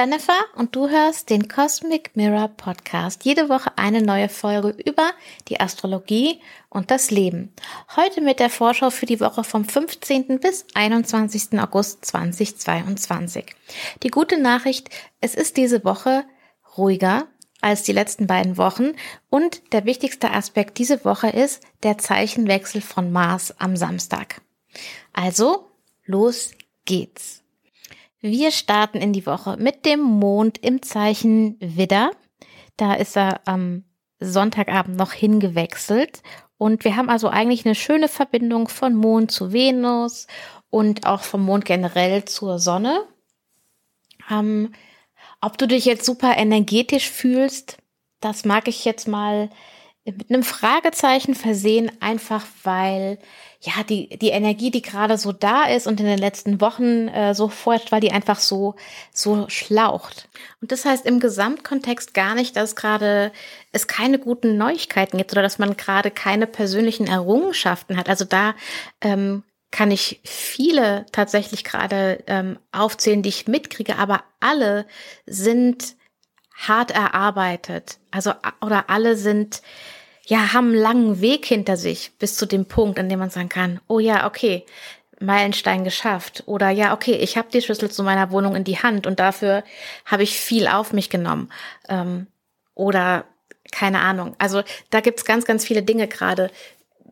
Jennifer und du hörst den Cosmic Mirror Podcast. Jede Woche eine neue Folge über die Astrologie und das Leben. Heute mit der Vorschau für die Woche vom 15. bis 21. August 2022. Die gute Nachricht, es ist diese Woche ruhiger als die letzten beiden Wochen und der wichtigste Aspekt diese Woche ist der Zeichenwechsel von Mars am Samstag. Also, los geht's. Wir starten in die Woche mit dem Mond im Zeichen Widder. Da ist er am Sonntagabend noch hingewechselt. Und wir haben also eigentlich eine schöne Verbindung von Mond zu Venus und auch vom Mond generell zur Sonne. Ähm, ob du dich jetzt super energetisch fühlst, das mag ich jetzt mal mit einem Fragezeichen versehen, einfach weil ja, die, die Energie, die gerade so da ist und in den letzten Wochen äh, so vorherrscht, weil die einfach so, so schlaucht. Und das heißt im Gesamtkontext gar nicht, dass gerade es keine guten Neuigkeiten gibt oder dass man gerade keine persönlichen Errungenschaften hat. Also da ähm, kann ich viele tatsächlich gerade ähm, aufzählen, die ich mitkriege, aber alle sind hart erarbeitet. Also, oder alle sind ja, haben einen langen Weg hinter sich bis zu dem Punkt, an dem man sagen kann, oh ja, okay, Meilenstein geschafft. Oder ja, okay, ich habe die Schlüssel zu meiner Wohnung in die Hand und dafür habe ich viel auf mich genommen. Ähm, oder keine Ahnung. Also da gibt's ganz, ganz viele Dinge gerade,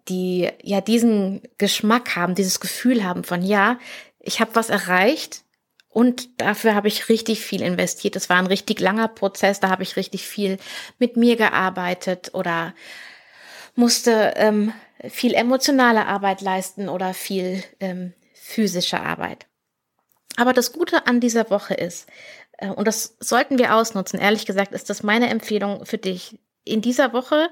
die ja diesen Geschmack haben, dieses Gefühl haben von, ja, ich habe was erreicht, und dafür habe ich richtig viel investiert. Es war ein richtig langer Prozess, da habe ich richtig viel mit mir gearbeitet oder musste ähm, viel emotionale Arbeit leisten oder viel ähm, physische Arbeit. Aber das Gute an dieser Woche ist, äh, und das sollten wir ausnutzen, ehrlich gesagt, ist das meine Empfehlung für dich. In dieser Woche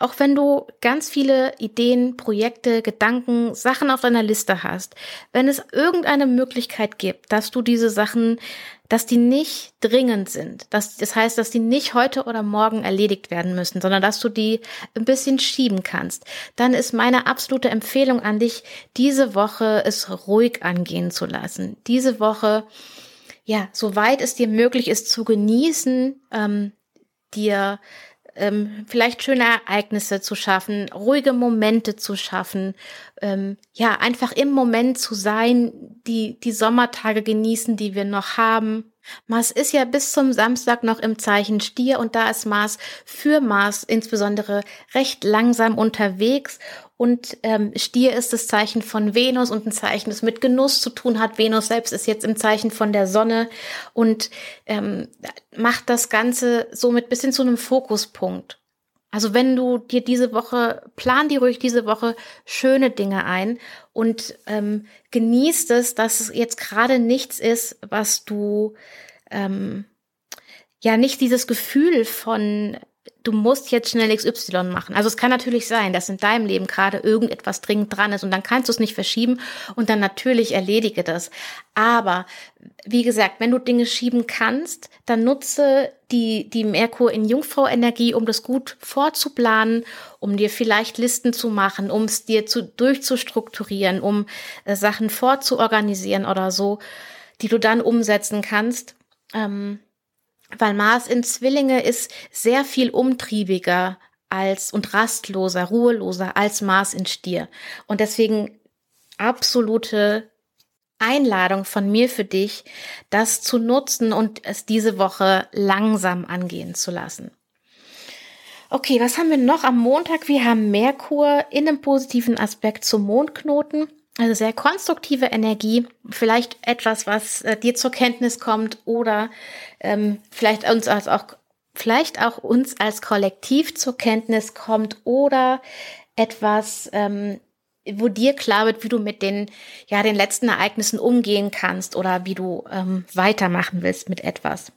auch wenn du ganz viele Ideen, Projekte, Gedanken, Sachen auf deiner Liste hast, wenn es irgendeine Möglichkeit gibt, dass du diese Sachen, dass die nicht dringend sind, dass, das heißt, dass die nicht heute oder morgen erledigt werden müssen, sondern dass du die ein bisschen schieben kannst, dann ist meine absolute Empfehlung an dich, diese Woche es ruhig angehen zu lassen. Diese Woche, ja, soweit es dir möglich ist, zu genießen, ähm, dir ähm, vielleicht schöne Ereignisse zu schaffen, ruhige Momente zu schaffen, ähm, ja, einfach im Moment zu sein, die, die Sommertage genießen, die wir noch haben. Mars ist ja bis zum Samstag noch im Zeichen Stier und da ist Mars für Mars insbesondere recht langsam unterwegs und ähm, Stier ist das Zeichen von Venus und ein Zeichen, das mit Genuss zu tun hat. Venus selbst ist jetzt im Zeichen von der Sonne und ähm, macht das Ganze somit bis hin zu einem Fokuspunkt. Also wenn du dir diese Woche, plan dir ruhig diese Woche schöne Dinge ein und ähm, genießt es, dass es jetzt gerade nichts ist, was du ähm, ja nicht dieses Gefühl von du musst jetzt schnell XY machen. Also es kann natürlich sein, dass in deinem Leben gerade irgendetwas dringend dran ist und dann kannst du es nicht verschieben und dann natürlich erledige das. Aber wie gesagt, wenn du Dinge schieben kannst, dann nutze die, die Merkur in Jungfrau-Energie, um das gut vorzuplanen, um dir vielleicht Listen zu machen, um es dir zu, durchzustrukturieren, um äh, Sachen vorzuorganisieren oder so, die du dann umsetzen kannst. Ähm, weil Mars in Zwillinge ist sehr viel umtriebiger als und rastloser, ruheloser als Mars in Stier. Und deswegen absolute Einladung von mir für dich, das zu nutzen und es diese Woche langsam angehen zu lassen. Okay, was haben wir noch am Montag? Wir haben Merkur in einem positiven Aspekt zum Mondknoten. Also sehr konstruktive Energie, vielleicht etwas, was äh, dir zur Kenntnis kommt oder ähm, vielleicht uns als auch vielleicht auch uns als Kollektiv zur Kenntnis kommt oder etwas, ähm, wo dir klar wird, wie du mit den ja den letzten Ereignissen umgehen kannst oder wie du ähm, weitermachen willst mit etwas.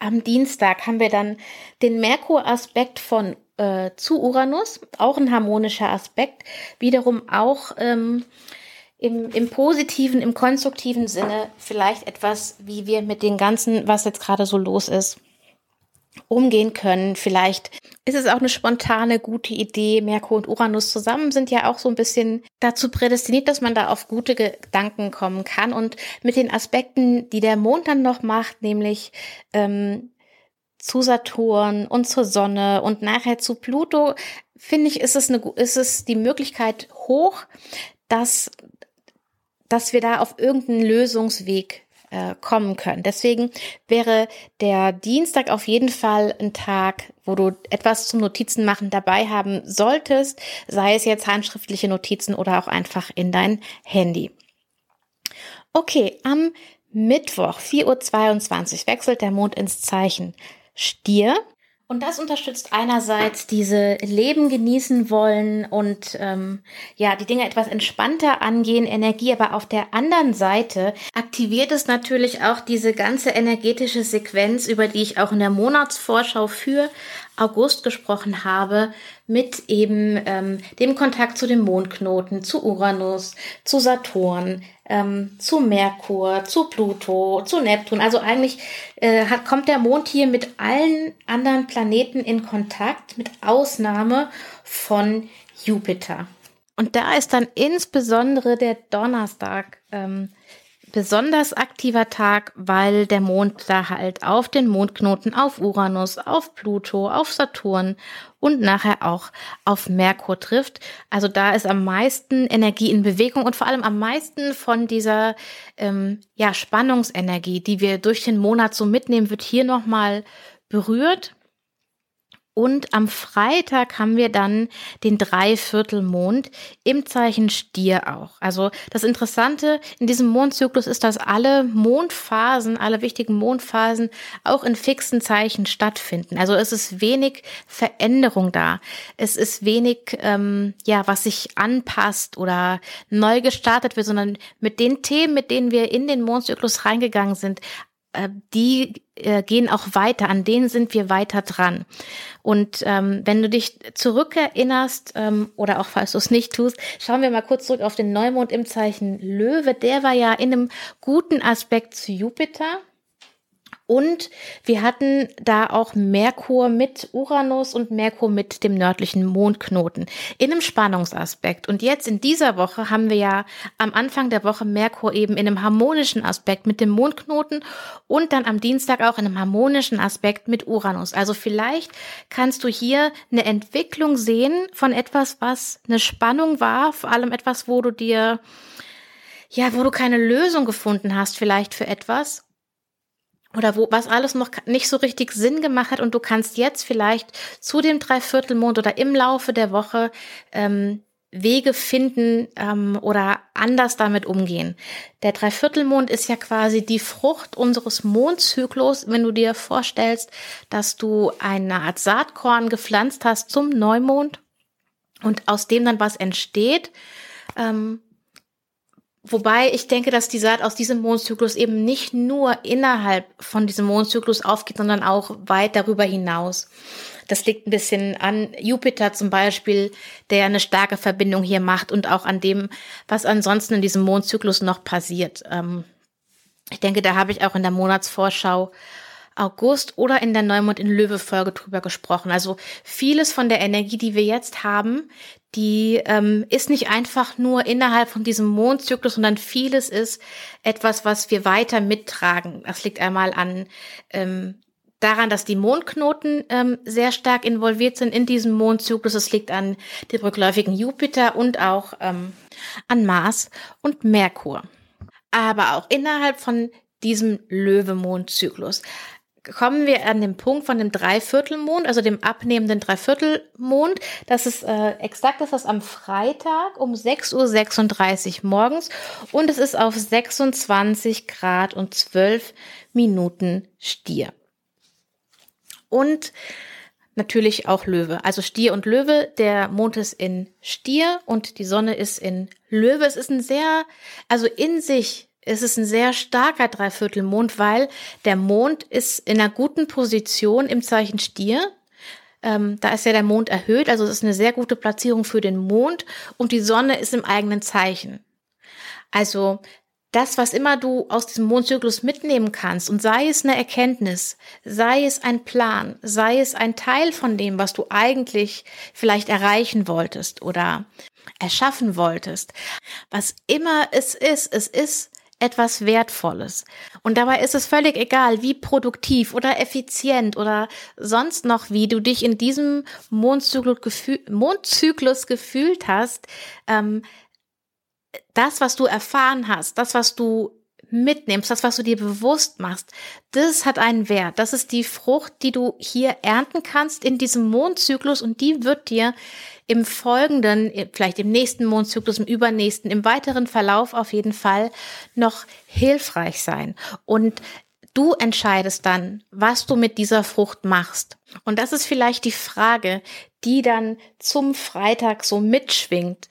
Am Dienstag haben wir dann den Merkur-Aspekt von äh, zu Uranus, auch ein harmonischer Aspekt, wiederum auch ähm, im, im positiven, im konstruktiven Sinne vielleicht etwas, wie wir mit dem Ganzen, was jetzt gerade so los ist, umgehen können. Vielleicht ist es auch eine spontane, gute Idee. Merkur und Uranus zusammen sind ja auch so ein bisschen dazu prädestiniert, dass man da auf gute Gedanken kommen kann. Und mit den Aspekten, die der Mond dann noch macht, nämlich ähm, zu Saturn und zur Sonne und nachher zu Pluto, finde ich, ist es, eine, ist es die Möglichkeit hoch, dass, dass wir da auf irgendeinen Lösungsweg äh, kommen können. Deswegen wäre der Dienstag auf jeden Fall ein Tag, wo du etwas zum Notizen machen dabei haben solltest, sei es jetzt handschriftliche Notizen oder auch einfach in dein Handy. Okay, am Mittwoch 4.22 Uhr wechselt der Mond ins Zeichen Stier. Und das unterstützt einerseits diese Leben genießen wollen und ähm, ja, die Dinge etwas entspannter angehen, Energie, aber auf der anderen Seite aktiviert es natürlich auch diese ganze energetische Sequenz, über die ich auch in der Monatsvorschau für August gesprochen habe, mit eben ähm, dem Kontakt zu dem Mondknoten, zu Uranus, zu Saturn, ähm, zu Merkur, zu Pluto, zu Neptun. Also eigentlich äh, hat, kommt der Mond hier mit allen anderen Planeten in Kontakt, mit Ausnahme von Jupiter. Und da ist dann insbesondere der Donnerstag ähm, besonders aktiver Tag, weil der Mond da halt auf den Mondknoten, auf Uranus, auf Pluto, auf Saturn und nachher auch auf Merkur trifft. Also da ist am meisten Energie in Bewegung und vor allem am meisten von dieser ähm, ja, Spannungsenergie, die wir durch den Monat so mitnehmen, wird hier nochmal berührt. Und am Freitag haben wir dann den Dreiviertelmond im Zeichen Stier auch. Also das Interessante in diesem Mondzyklus ist, dass alle Mondphasen, alle wichtigen Mondphasen auch in fixen Zeichen stattfinden. Also es ist wenig Veränderung da. Es ist wenig, ähm, ja, was sich anpasst oder neu gestartet wird, sondern mit den Themen, mit denen wir in den Mondzyklus reingegangen sind, äh, die äh, gehen auch weiter, an denen sind wir weiter dran. Und ähm, wenn du dich zurückerinnerst, ähm, oder auch falls du es nicht tust, schauen wir mal kurz zurück auf den Neumond im Zeichen Löwe. Der war ja in einem guten Aspekt zu Jupiter. Und wir hatten da auch Merkur mit Uranus und Merkur mit dem nördlichen Mondknoten in einem Spannungsaspekt. Und jetzt in dieser Woche haben wir ja am Anfang der Woche Merkur eben in einem harmonischen Aspekt mit dem Mondknoten und dann am Dienstag auch in einem harmonischen Aspekt mit Uranus. Also vielleicht kannst du hier eine Entwicklung sehen von etwas, was eine Spannung war, vor allem etwas, wo du dir ja, wo du keine Lösung gefunden hast vielleicht für etwas oder wo was alles noch nicht so richtig Sinn gemacht hat und du kannst jetzt vielleicht zu dem Dreiviertelmond oder im Laufe der Woche ähm, Wege finden ähm, oder anders damit umgehen. Der Dreiviertelmond ist ja quasi die Frucht unseres Mondzyklus, wenn du dir vorstellst, dass du eine Art Saatkorn gepflanzt hast zum Neumond und aus dem dann was entsteht. Ähm, Wobei ich denke, dass die Saat aus diesem Mondzyklus eben nicht nur innerhalb von diesem Mondzyklus aufgeht, sondern auch weit darüber hinaus. Das liegt ein bisschen an Jupiter zum Beispiel, der eine starke Verbindung hier macht und auch an dem, was ansonsten in diesem Mondzyklus noch passiert. Ähm, ich denke, da habe ich auch in der Monatsvorschau August oder in der Neumond in Löwe Folge drüber gesprochen. Also vieles von der Energie, die wir jetzt haben, die ähm, ist nicht einfach nur innerhalb von diesem Mondzyklus, sondern vieles ist etwas, was wir weiter mittragen. Das liegt einmal an ähm, daran, dass die Mondknoten ähm, sehr stark involviert sind in diesem Mondzyklus. Es liegt an dem rückläufigen Jupiter und auch ähm, an Mars und Merkur. Aber auch innerhalb von diesem Löwe-Mondzyklus kommen wir an den Punkt von dem Dreiviertelmond, also dem abnehmenden Dreiviertelmond. Das ist äh, exakt das ist am Freitag um 6.36 Uhr morgens und es ist auf 26 Grad und 12 Minuten Stier. Und natürlich auch Löwe. Also Stier und Löwe. Der Mond ist in Stier und die Sonne ist in Löwe. Es ist ein sehr, also in sich es ist ein sehr starker Dreiviertelmond, weil der Mond ist in einer guten Position im Zeichen Stier. Ähm, da ist ja der Mond erhöht, also es ist eine sehr gute Platzierung für den Mond und die Sonne ist im eigenen Zeichen. Also das, was immer du aus diesem Mondzyklus mitnehmen kannst, und sei es eine Erkenntnis, sei es ein Plan, sei es ein Teil von dem, was du eigentlich vielleicht erreichen wolltest oder erschaffen wolltest, was immer es ist, es ist etwas Wertvolles. Und dabei ist es völlig egal, wie produktiv oder effizient oder sonst noch, wie du dich in diesem Mondzyklus, gefühl, Mondzyklus gefühlt hast. Ähm, das, was du erfahren hast, das, was du mitnimmst, das, was du dir bewusst machst, das hat einen Wert. Das ist die Frucht, die du hier ernten kannst in diesem Mondzyklus und die wird dir im folgenden, vielleicht im nächsten Mondzyklus, im übernächsten, im weiteren Verlauf auf jeden Fall noch hilfreich sein. Und du entscheidest dann, was du mit dieser Frucht machst. Und das ist vielleicht die Frage, die dann zum Freitag so mitschwingt.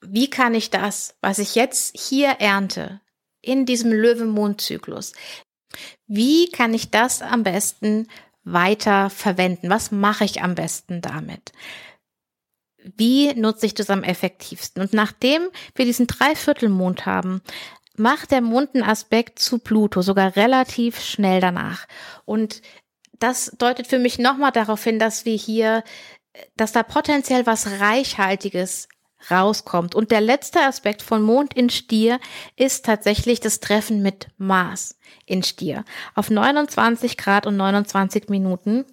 Wie kann ich das, was ich jetzt hier ernte, in diesem Löwenmondzyklus, wie kann ich das am besten weiter verwenden? Was mache ich am besten damit? wie nutze ich das am effektivsten? Und nachdem wir diesen Dreiviertelmond haben, macht der Mond einen Aspekt zu Pluto sogar relativ schnell danach. Und das deutet für mich nochmal darauf hin, dass wir hier, dass da potenziell was Reichhaltiges rauskommt. Und der letzte Aspekt von Mond in Stier ist tatsächlich das Treffen mit Mars in Stier. Auf 29 Grad und 29 Minuten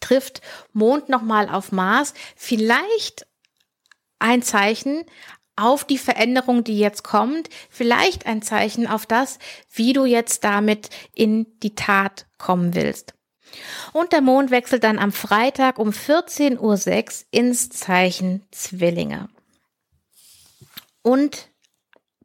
trifft Mond nochmal auf Mars, vielleicht ein Zeichen auf die Veränderung, die jetzt kommt, vielleicht ein Zeichen auf das, wie du jetzt damit in die Tat kommen willst. Und der Mond wechselt dann am Freitag um 14.06 Uhr ins Zeichen Zwillinge. Und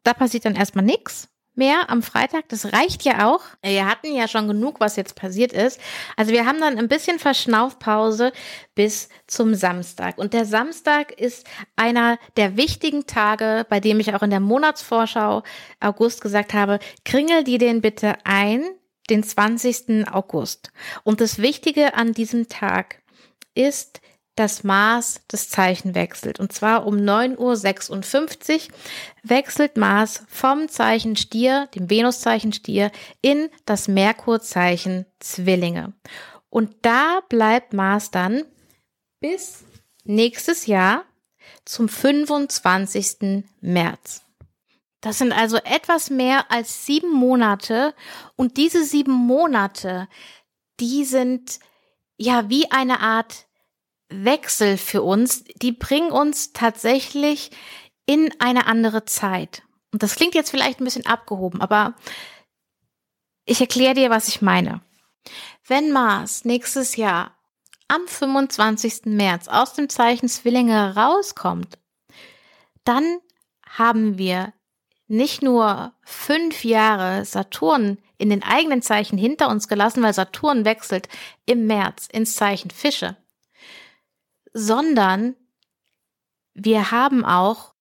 da passiert dann erstmal nichts mehr am Freitag. Das reicht ja auch. Wir hatten ja schon genug, was jetzt passiert ist. Also wir haben dann ein bisschen Verschnaufpause bis zum Samstag. Und der Samstag ist einer der wichtigen Tage, bei dem ich auch in der Monatsvorschau August gesagt habe, kringel die den bitte ein, den 20. August. Und das Wichtige an diesem Tag ist, das Mars das Zeichen wechselt. Und zwar um 9.56 Uhr wechselt Mars vom Zeichen Stier, dem Venuszeichen Stier, in das Merkurzeichen Zwillinge. Und da bleibt Mars dann bis nächstes Jahr zum 25. März. Das sind also etwas mehr als sieben Monate und diese sieben Monate, die sind ja wie eine Art Wechsel für uns, die bringen uns tatsächlich in eine andere Zeit. Und das klingt jetzt vielleicht ein bisschen abgehoben, aber ich erkläre dir, was ich meine. Wenn Mars nächstes Jahr am 25. März aus dem Zeichen Zwillinge rauskommt, dann haben wir nicht nur fünf Jahre Saturn in den eigenen Zeichen hinter uns gelassen, weil Saturn wechselt im März ins Zeichen Fische, sondern wir haben auch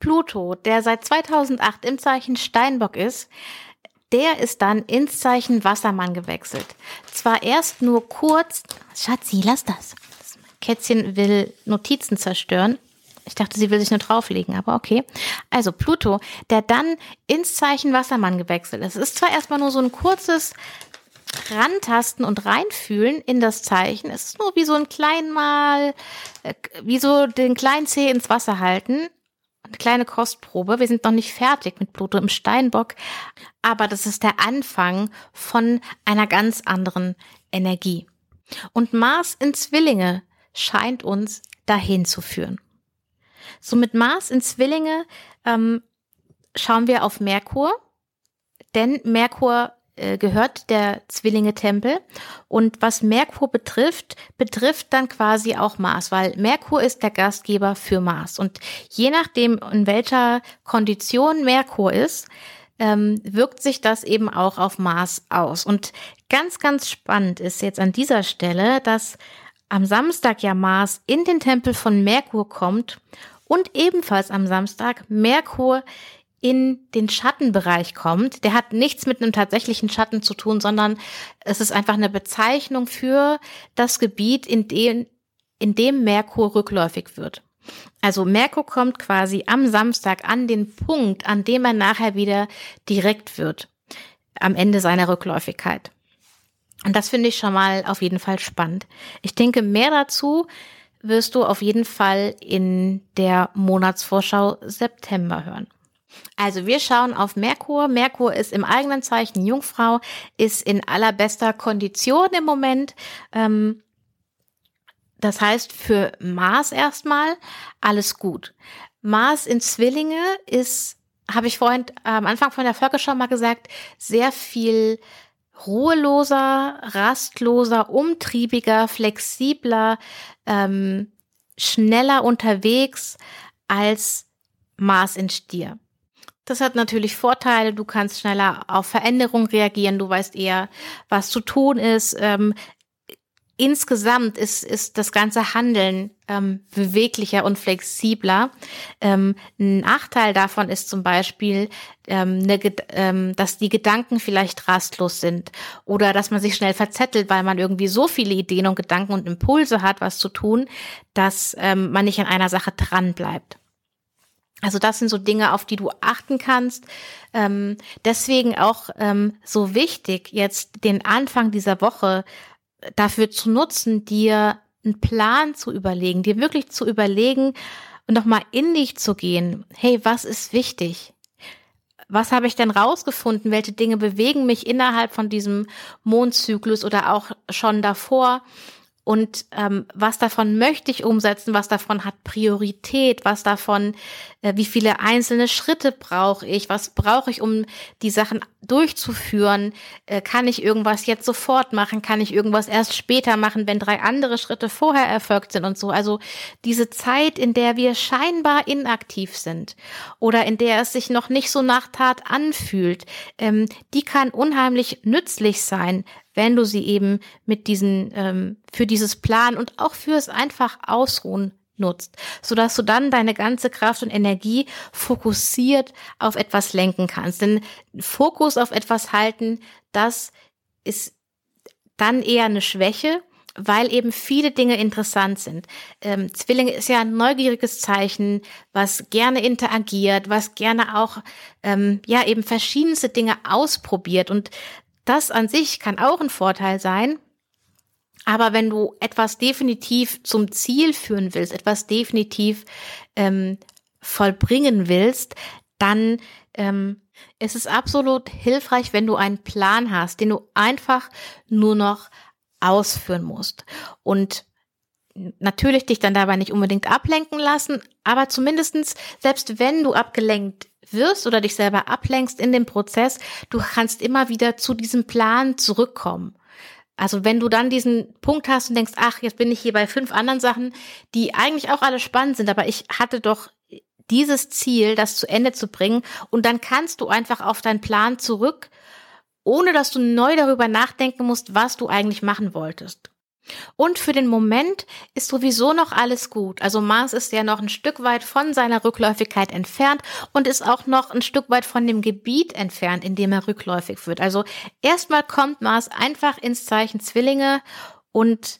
Pluto, der seit 2008 im Zeichen Steinbock ist, der ist dann ins Zeichen Wassermann gewechselt. Zwar erst nur kurz, Schatzi, lass das. das Kätzchen will Notizen zerstören. Ich dachte, sie will sich nur drauflegen, aber okay. Also Pluto, der dann ins Zeichen Wassermann gewechselt ist. Es ist zwar erstmal nur so ein kurzes rantasten und reinfühlen in das Zeichen. Es ist nur wie so ein klein Mal, äh, wie so den kleinen Zeh ins Wasser halten. Eine kleine Kostprobe. Wir sind noch nicht fertig mit Pluto im Steinbock, aber das ist der Anfang von einer ganz anderen Energie. Und Mars in Zwillinge scheint uns dahin zu führen. So mit Mars in Zwillinge ähm, schauen wir auf Merkur, denn Merkur äh, gehört der Zwillinge-Tempel. Und was Merkur betrifft, betrifft dann quasi auch Mars, weil Merkur ist der Gastgeber für Mars. Und je nachdem, in welcher Kondition Merkur ist, ähm, wirkt sich das eben auch auf Mars aus. Und ganz, ganz spannend ist jetzt an dieser Stelle, dass am Samstag ja Mars in den Tempel von Merkur kommt und ebenfalls am Samstag Merkur in den Schattenbereich kommt, der hat nichts mit einem tatsächlichen Schatten zu tun, sondern es ist einfach eine Bezeichnung für das Gebiet, in dem, in dem Merkur rückläufig wird. Also Merkur kommt quasi am Samstag an den Punkt, an dem er nachher wieder direkt wird, am Ende seiner Rückläufigkeit. Und das finde ich schon mal auf jeden Fall spannend. Ich denke, mehr dazu wirst du auf jeden Fall in der Monatsvorschau September hören. Also wir schauen auf Merkur. Merkur ist im eigenen Zeichen Jungfrau, ist in allerbester Kondition im Moment. Ähm, das heißt für Mars erstmal alles gut. Mars in Zwillinge ist, habe ich vorhin am Anfang von der Völkerschau mal gesagt, sehr viel ruheloser, rastloser, umtriebiger, flexibler, ähm, schneller unterwegs als Mars in Stier. Das hat natürlich Vorteile. Du kannst schneller auf Veränderungen reagieren. Du weißt eher, was zu tun ist. Ähm, insgesamt ist, ist das ganze Handeln ähm, beweglicher und flexibler. Ähm, ein Nachteil davon ist zum Beispiel, ähm, ne, ähm, dass die Gedanken vielleicht rastlos sind oder dass man sich schnell verzettelt, weil man irgendwie so viele Ideen und Gedanken und Impulse hat, was zu tun, dass ähm, man nicht an einer Sache dran bleibt. Also das sind so Dinge, auf die du achten kannst. Ähm, deswegen auch ähm, so wichtig, jetzt den Anfang dieser Woche dafür zu nutzen, dir einen Plan zu überlegen, dir wirklich zu überlegen und nochmal in dich zu gehen. Hey, was ist wichtig? Was habe ich denn rausgefunden? Welche Dinge bewegen mich innerhalb von diesem Mondzyklus oder auch schon davor? Und ähm, was davon möchte ich umsetzen, was davon hat Priorität, was davon, äh, wie viele einzelne Schritte brauche ich, was brauche ich, um die Sachen durchzuführen, äh, kann ich irgendwas jetzt sofort machen, kann ich irgendwas erst später machen, wenn drei andere Schritte vorher erfolgt sind und so. Also diese Zeit, in der wir scheinbar inaktiv sind oder in der es sich noch nicht so nach Tat anfühlt, ähm, die kann unheimlich nützlich sein, wenn du sie eben mit diesen, ähm, für dieses Plan und auch fürs einfach Ausruhen nutzt, sodass du dann deine ganze Kraft und Energie fokussiert auf etwas lenken kannst. Denn Fokus auf etwas halten, das ist dann eher eine Schwäche, weil eben viele Dinge interessant sind. Ähm, Zwillinge ist ja ein neugieriges Zeichen, was gerne interagiert, was gerne auch ähm, ja eben verschiedenste Dinge ausprobiert und das an sich kann auch ein Vorteil sein. Aber wenn du etwas definitiv zum Ziel führen willst, etwas definitiv ähm, vollbringen willst, dann ähm, ist es absolut hilfreich, wenn du einen Plan hast, den du einfach nur noch ausführen musst. Und natürlich dich dann dabei nicht unbedingt ablenken lassen, aber zumindestens selbst wenn du abgelenkt wirst oder dich selber ablenkst in dem Prozess, du kannst immer wieder zu diesem Plan zurückkommen. Also wenn du dann diesen Punkt hast und denkst, ach, jetzt bin ich hier bei fünf anderen Sachen, die eigentlich auch alle spannend sind, aber ich hatte doch dieses Ziel, das zu Ende zu bringen und dann kannst du einfach auf deinen Plan zurück, ohne dass du neu darüber nachdenken musst, was du eigentlich machen wolltest. Und für den Moment ist sowieso noch alles gut. Also Mars ist ja noch ein Stück weit von seiner Rückläufigkeit entfernt und ist auch noch ein Stück weit von dem Gebiet entfernt, in dem er rückläufig wird. Also erstmal kommt Mars einfach ins Zeichen Zwillinge und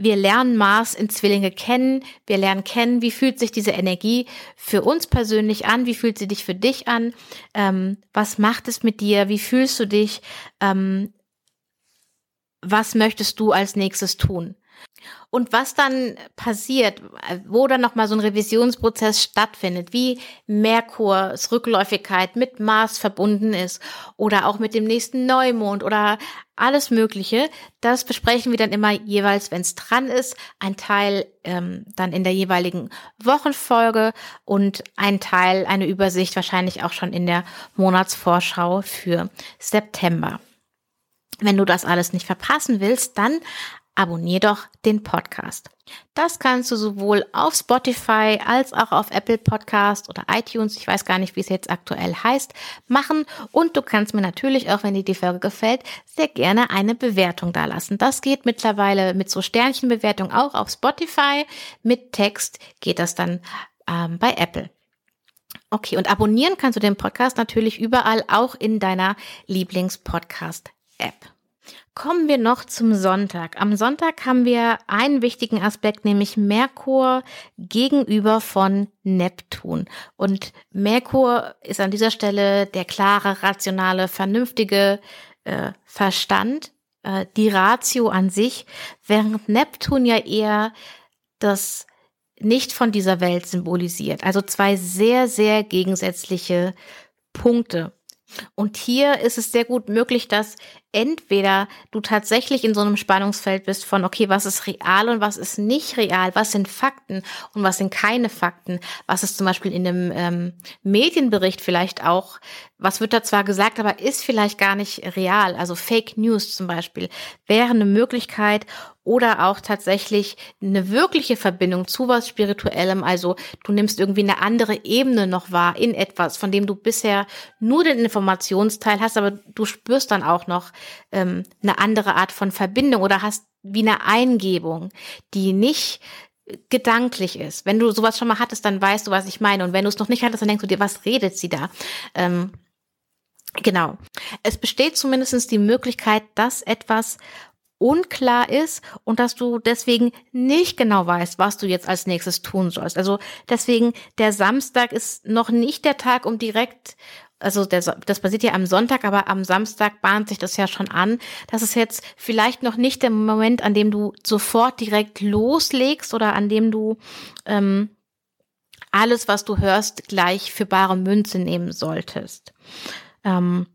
wir lernen Mars in Zwillinge kennen. Wir lernen kennen, wie fühlt sich diese Energie für uns persönlich an? Wie fühlt sie dich für dich an? Ähm, was macht es mit dir? Wie fühlst du dich? Ähm, was möchtest du als nächstes tun? Und was dann passiert, wo dann nochmal so ein Revisionsprozess stattfindet, wie Merkurs Rückläufigkeit mit Mars verbunden ist oder auch mit dem nächsten Neumond oder alles Mögliche, das besprechen wir dann immer jeweils, wenn es dran ist. Ein Teil ähm, dann in der jeweiligen Wochenfolge und ein Teil, eine Übersicht wahrscheinlich auch schon in der Monatsvorschau für September. Wenn du das alles nicht verpassen willst, dann abonnier doch den Podcast. Das kannst du sowohl auf Spotify als auch auf Apple Podcast oder iTunes, ich weiß gar nicht, wie es jetzt aktuell heißt, machen. Und du kannst mir natürlich auch, wenn dir die Folge gefällt, sehr gerne eine Bewertung dalassen. Das geht mittlerweile mit so Sternchenbewertung auch auf Spotify. Mit Text geht das dann ähm, bei Apple. Okay, und abonnieren kannst du den Podcast natürlich überall, auch in deiner Lieblingspodcast App. Kommen wir noch zum Sonntag. Am Sonntag haben wir einen wichtigen Aspekt, nämlich Merkur gegenüber von Neptun. Und Merkur ist an dieser Stelle der klare, rationale, vernünftige äh, Verstand, äh, die Ratio an sich, während Neptun ja eher das nicht von dieser Welt symbolisiert. Also zwei sehr, sehr gegensätzliche Punkte. Und hier ist es sehr gut möglich, dass entweder du tatsächlich in so einem Spannungsfeld bist von, okay, was ist real und was ist nicht real, was sind Fakten und was sind keine Fakten, was ist zum Beispiel in einem ähm, Medienbericht vielleicht auch, was wird da zwar gesagt, aber ist vielleicht gar nicht real, also Fake News zum Beispiel, wäre eine Möglichkeit oder auch tatsächlich eine wirkliche Verbindung zu was Spirituellem. Also du nimmst irgendwie eine andere Ebene noch wahr in etwas, von dem du bisher nur den Informationsteil hast, aber du spürst dann auch noch ähm, eine andere Art von Verbindung oder hast wie eine Eingebung, die nicht gedanklich ist. Wenn du sowas schon mal hattest, dann weißt du, was ich meine. Und wenn du es noch nicht hattest, dann denkst du dir, was redet sie da? Ähm, Genau. Es besteht zumindest die Möglichkeit, dass etwas unklar ist und dass du deswegen nicht genau weißt, was du jetzt als nächstes tun sollst. Also deswegen, der Samstag ist noch nicht der Tag, um direkt also der, das passiert ja am Sonntag, aber am Samstag bahnt sich das ja schon an. Das ist jetzt vielleicht noch nicht der Moment, an dem du sofort direkt loslegst oder an dem du ähm, alles, was du hörst, gleich für bare Münze nehmen solltest. Ähm,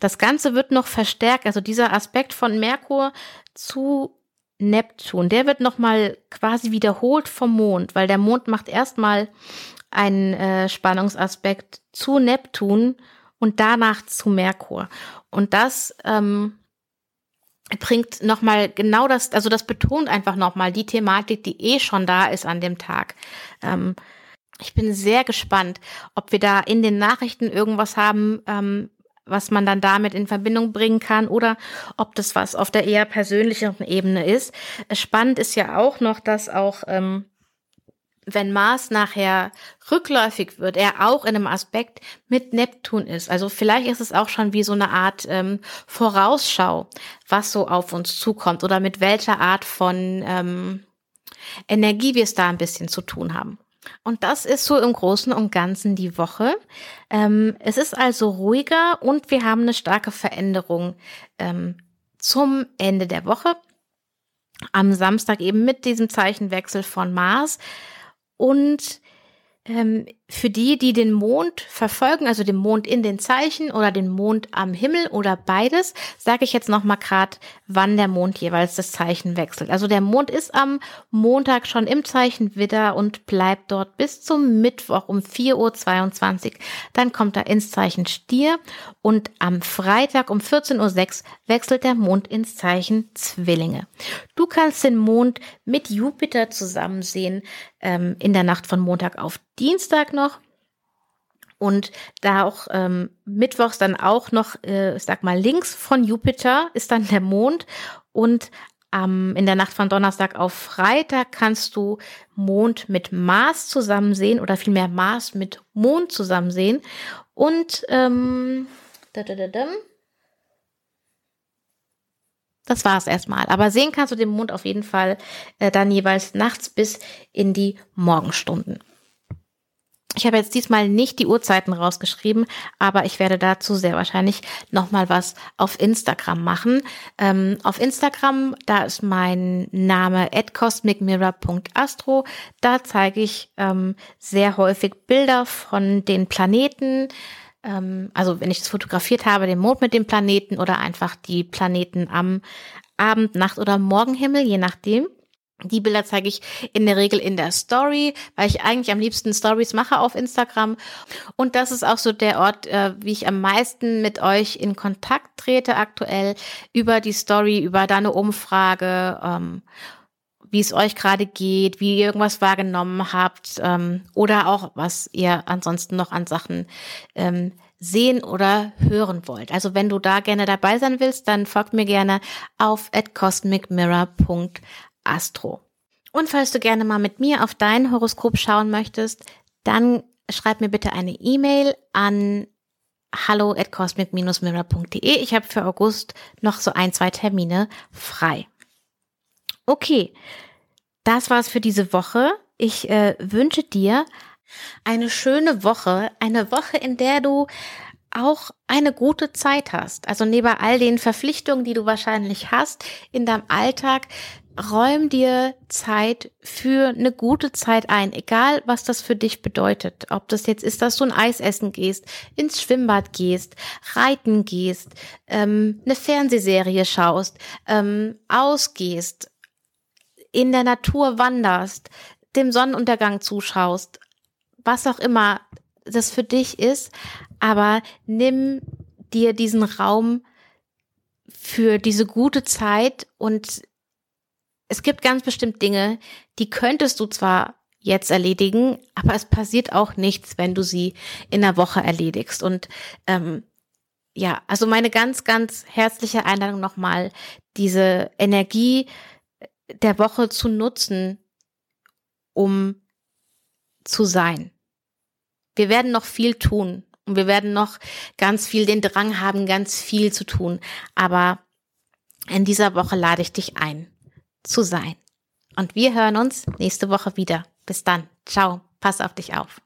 das Ganze wird noch verstärkt, also dieser Aspekt von Merkur zu Neptun, der wird nochmal quasi wiederholt vom Mond, weil der Mond macht erstmal einen äh, Spannungsaspekt zu Neptun und danach zu Merkur. Und das ähm, bringt nochmal genau das, also das betont einfach nochmal die Thematik, die eh schon da ist an dem Tag. Ähm, ich bin sehr gespannt, ob wir da in den Nachrichten irgendwas haben, ähm, was man dann damit in Verbindung bringen kann oder ob das was auf der eher persönlicheren Ebene ist. Spannend ist ja auch noch, dass auch ähm, wenn Mars nachher rückläufig wird, er auch in einem Aspekt mit Neptun ist. Also vielleicht ist es auch schon wie so eine Art ähm, Vorausschau, was so auf uns zukommt oder mit welcher Art von ähm, Energie wir es da ein bisschen zu tun haben. Und das ist so im Großen und Ganzen die Woche. Ähm, es ist also ruhiger und wir haben eine starke Veränderung ähm, zum Ende der Woche. Am Samstag eben mit diesem Zeichenwechsel von Mars. Und ähm, für die, die den Mond verfolgen, also den Mond in den Zeichen oder den Mond am Himmel oder beides, sage ich jetzt noch mal gerade, wann der Mond jeweils das Zeichen wechselt. Also der Mond ist am Montag schon im Zeichen Widder und bleibt dort bis zum Mittwoch um 4.22 Uhr. Dann kommt er ins Zeichen Stier und am Freitag um 14.06 Uhr wechselt der Mond ins Zeichen Zwillinge. Du kannst den Mond mit Jupiter zusammen sehen ähm, in der Nacht von Montag auf Dienstag noch. Und da auch ähm, mittwochs dann auch noch, äh, ich sag mal, links von Jupiter ist dann der Mond. Und ähm, in der Nacht von Donnerstag auf Freitag kannst du Mond mit Mars zusammen sehen oder vielmehr Mars mit Mond zusammen sehen. Und ähm, da, da, da, da. Das war es erstmal. Aber sehen kannst du den Mond auf jeden Fall äh, dann jeweils nachts bis in die Morgenstunden. Ich habe jetzt diesmal nicht die Uhrzeiten rausgeschrieben, aber ich werde dazu sehr wahrscheinlich nochmal was auf Instagram machen. Ähm, auf Instagram, da ist mein Name cosmicmirror.astro. Da zeige ich ähm, sehr häufig Bilder von den Planeten. Ähm, also wenn ich das fotografiert habe, den Mond mit dem Planeten oder einfach die Planeten am Abend, Nacht oder Morgenhimmel, je nachdem. Die Bilder zeige ich in der Regel in der Story, weil ich eigentlich am liebsten Stories mache auf Instagram. Und das ist auch so der Ort, äh, wie ich am meisten mit euch in Kontakt trete aktuell über die Story, über deine Umfrage, ähm, wie es euch gerade geht, wie ihr irgendwas wahrgenommen habt ähm, oder auch was ihr ansonsten noch an Sachen ähm, sehen oder hören wollt. Also wenn du da gerne dabei sein willst, dann folgt mir gerne auf at cosmicmirror.com Astro. Und falls du gerne mal mit mir auf dein Horoskop schauen möchtest, dann schreib mir bitte eine E-Mail an hallo at cosmic-mirror.de. Ich habe für August noch so ein, zwei Termine frei. Okay, das war's für diese Woche. Ich äh, wünsche dir eine schöne Woche, eine Woche, in der du auch eine gute Zeit hast. Also neben all den Verpflichtungen, die du wahrscheinlich hast in deinem Alltag, räum dir Zeit für eine gute Zeit ein, egal was das für dich bedeutet. Ob das jetzt ist, dass du ein Eis essen gehst, ins Schwimmbad gehst, reiten gehst, ähm, eine Fernsehserie schaust, ähm, ausgehst, in der Natur wanderst, dem Sonnenuntergang zuschaust, was auch immer das für dich ist, aber nimm dir diesen Raum für diese gute Zeit und es gibt ganz bestimmt Dinge, die könntest du zwar jetzt erledigen, aber es passiert auch nichts, wenn du sie in der Woche erledigst. Und ähm, ja, also meine ganz, ganz herzliche Einladung nochmal, diese Energie der Woche zu nutzen, um zu sein. Wir werden noch viel tun und wir werden noch ganz viel den Drang haben, ganz viel zu tun. Aber in dieser Woche lade ich dich ein, zu sein. Und wir hören uns nächste Woche wieder. Bis dann. Ciao. Pass auf dich auf.